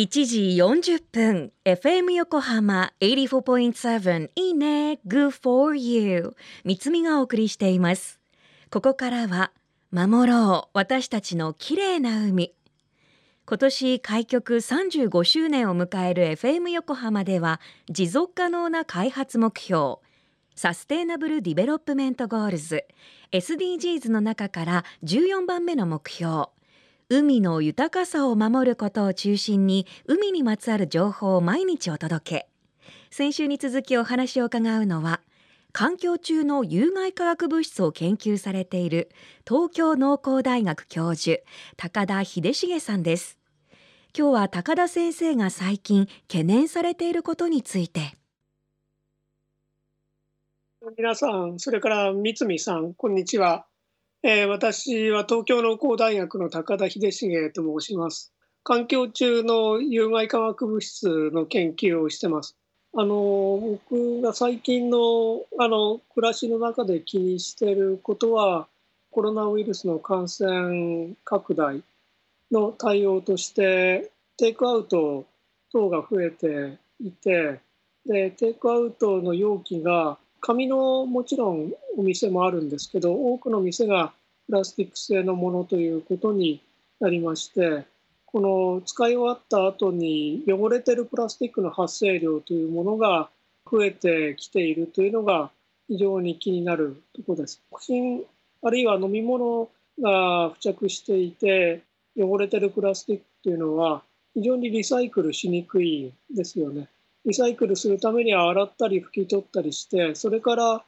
1時40分 FM 横浜84.7いいね Good for you 三つみがお送りしています。ここからは守ろう私たちの綺麗な海。今年開局35周年を迎える FM 横浜では持続可能な開発目標 Sustainable Development Goals SDGs の中から14番目の目標海の豊かさを守ることを中心に海にまつわる情報を毎日お届け。先週に続きお話を伺うのは環境中の有害化学物質を研究されている東京農工大学教授高田秀重さんです。今日は高田先生が最近懸念されていることについて。皆さんそれから三見さんこんにちは。えー、私は東京農工大学の高田秀重と申します。環境中の有害化学物質の研究をしてます。あの僕が最近のあの暮らしの中で気にしてることはコロナウイルスの感染拡大の対応としてテイクアウト等が増えていてでテイクアウトの容器が紙のもちろんお店もあるんですけど多くの店がプラスチック製のものということになりましてこの使い終わった後に汚れてるプラスチックの発生量というものが増えてきているというのが非常に気になるところです。食品あるいは飲み物が付着していて汚れてるプラスチックというのは非常にリサイクルしにくいですよね。リサイクルするためには洗ったり拭き取ったりしてそれから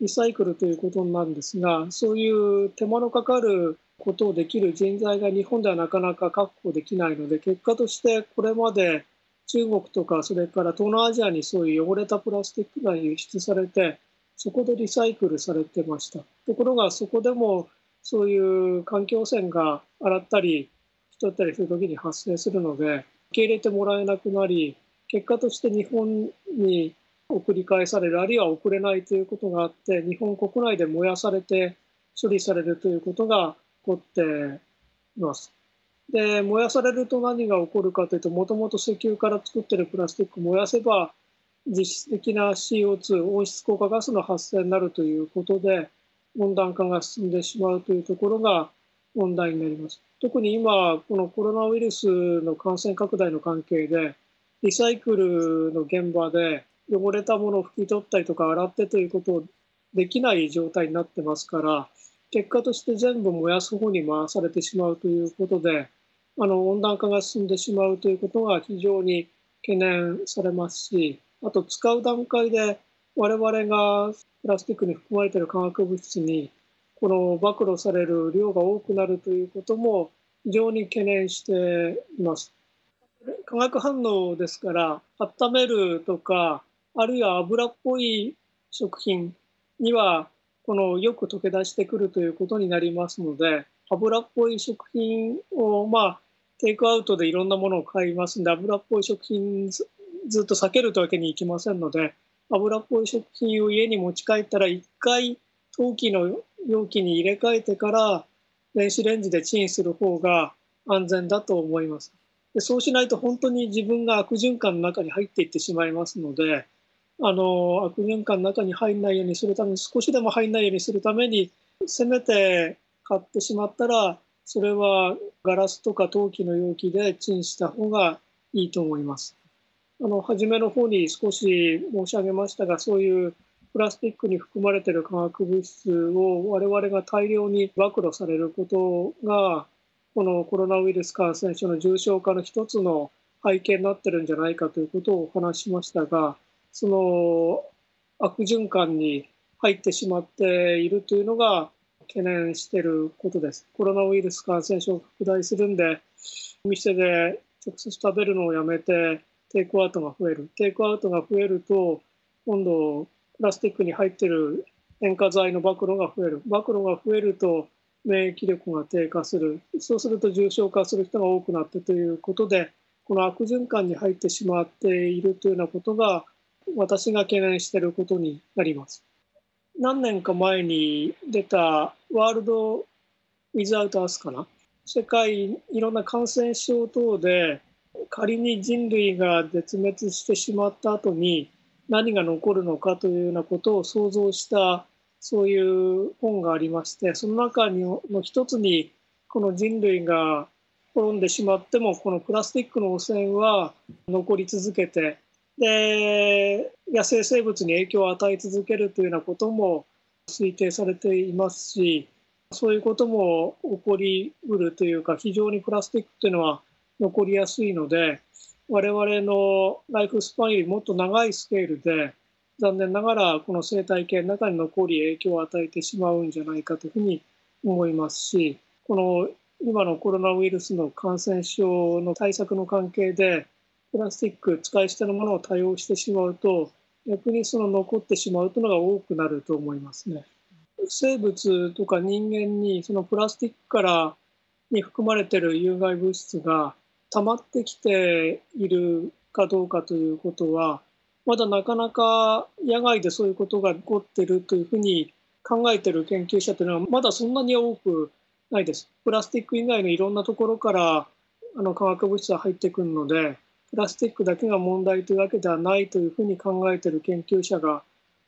リサイクルということなんですがそういう手間のかかることをできる人材が日本ではなかなか確保できないので結果としてこれまで中国とかそれから東南アジアにそういう汚れたプラスチックが輸出されてそこでリサイクルされてました。ところがそこでもそういう環境汚染が洗ったり拭き取ったりする時に発生するので受け入れてもらえなくなり結果として日本に送り返されるあるいは送れないということがあって日本国内で燃やされて処理されるということが起こっています。で燃やされると何が起こるかというともともと石油から作ってるプラスチック燃やせば実質的な CO2 温室効果ガスの発生になるということで温暖化が進んでしまうというところが問題になります。特に今このコロナウイルスの感染拡大の関係でリサイクルの現場で汚れたものを拭き取ったりとか洗ってということをできない状態になってますから結果として全部燃やす方に回されてしまうということであの温暖化が進んでしまうということが非常に懸念されますしあと使う段階で我々がプラスチックに含まれている化学物質にこの暴露される量が多くなるということも非常に懸念しています。化学反応ですから温めるとかあるいは油っぽい食品にはこのよく溶け出してくるということになりますので油っぽい食品をまあテイクアウトでいろんなものを買いますんで油っぽい食品ずっと避けるというわけにいきませんので油っぽい食品を家に持ち帰ったら1回陶器の容器に入れ替えてから電子レンジでチンする方が安全だと思います。でそうしないと本当に自分が悪循環の中に入っていってしまいますのであの悪循環の中に入らないようにするために少しでも入らないようにするためにせめて買ってしまったらそれはガラスとか陶器の容器でチンした方がいいと思います。あの初めの方に少し申し上げましたがそういうプラスチックに含まれている化学物質を我々が大量に暴露されることがこのコロナウイルス感染症の重症化の一つの背景になってるんじゃないかということをお話しましたがその悪循環に入ってしまっているというのが懸念していることです。コロナウイルス感染症拡大するんでお店で直接食べるのをやめてテイクアウトが増える。テイクアウトが増えると今度プラスチックに入っている塩化剤の暴露が増える。暴露が増えると免疫力が低下するそうすると重症化する人が多くなってということでこの悪循環に入ってしまっているというようなことが私が懸念していることになります。何年か前に出たワールド・ウィズ・アウト・アスかな？世界いろんな感染症等で仮に人類が絶滅してしまった後に何が残るのかというようなことを想像したそういう本がありましてその中の一つにこの人類が滅んでしまってもこのプラスチックの汚染は残り続けてで野生生物に影響を与え続けるというようなことも推定されていますしそういうことも起こりうるというか非常にプラスチックというのは残りやすいので我々のライフスパンよりもっと長いスケールで残念ながらこの生態系の中に残り影響を与えてしまうんじゃないかというふうに思いますしこの今のコロナウイルスの感染症の対策の関係でプラスチック使い捨てのものを多用してしまうと逆にその残ってしまうというのが多くなると思いますね。生物とか人間にそのプラスチックからに含まれている有害物質が溜まってきているかどうかということはまだなかなか野外でそういうことが起こってるというふうに考えてる研究者というのはまだそんなに多くないです。プラスチック以外のいろんなところからあの化学物質は入ってくるのでプラスチックだけが問題というわけではないというふうに考えてる研究者が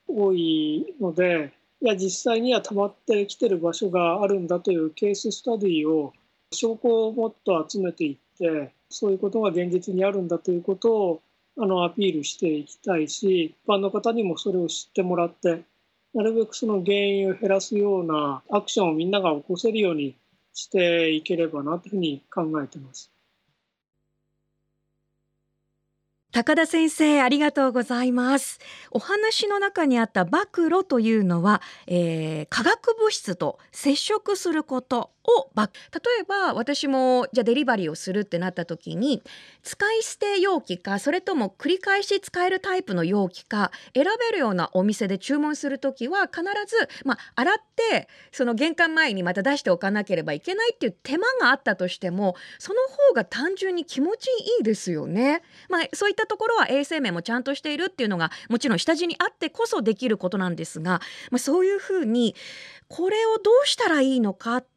多いのでいや実際には溜まってきてる場所があるんだというケーススタディを証拠をもっと集めていってそういうことが現実にあるんだということをあのアピールしていきたいし一般の方にもそれを知ってもらってなるべくその原因を減らすようなアクションをみんなが起こせるようにしていければなというふうに考えてます。高田先生ありがとうございますお話の中にあった暴露というのは、えー、化学物質と接触することを例えば私もじゃデリバリーをするってなった時に使い捨て容器かそれとも繰り返し使えるタイプの容器か選べるようなお店で注文する時は必ず、まあ、洗ってその玄関前にまた出しておかなければいけないっていう手間があったとしてもその方が単純に気持ちいいですよね。まあ、そういったところは衛生面もちゃんとしているっていうのがもちろん下地にあってこそできることなんですが、まあ、そういうふうにこれをどうしたらいいのかって、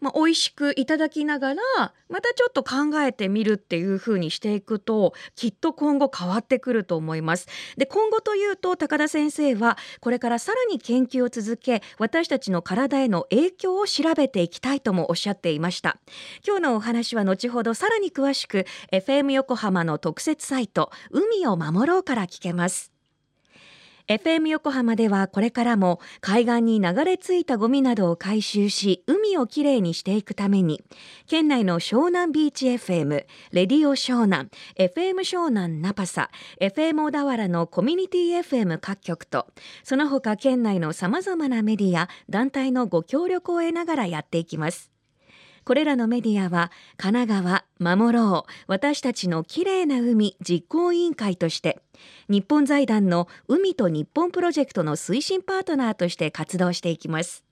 まあ、美味しくいただきながらまたちょっと考えてみるっていう風にしていくときっと今後変わってくると思います。で今後というと高田先生はこれからさらに研究を続け私たちの体への影響を調べていきたいともおっしゃっていました。今日のお話は後ほどさらに詳しく FM 横浜の特設サイト海を守ろうから聞けます。FM 横浜ではこれからも海岸に流れ着いたゴミなどを回収し海をきれいにしていくために県内の湘南ビーチ FM レディオ湘南 FM 湘南ナパサ FM 小田原のコミュニティ FM 各局とその他県内のさまざまなメディア団体のご協力を得ながらやっていきます。これらのメディアは神奈川守ろう私たちのきれいな海実行委員会として日本財団の海と日本プロジェクトの推進パートナーとして活動していきます。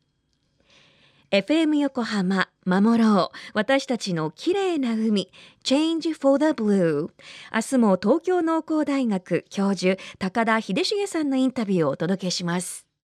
FM 横浜守ろう私たちのきれいな海 Change for the Blue 明日も東京農工大学教授高田秀重さんのインタビューをお届けします。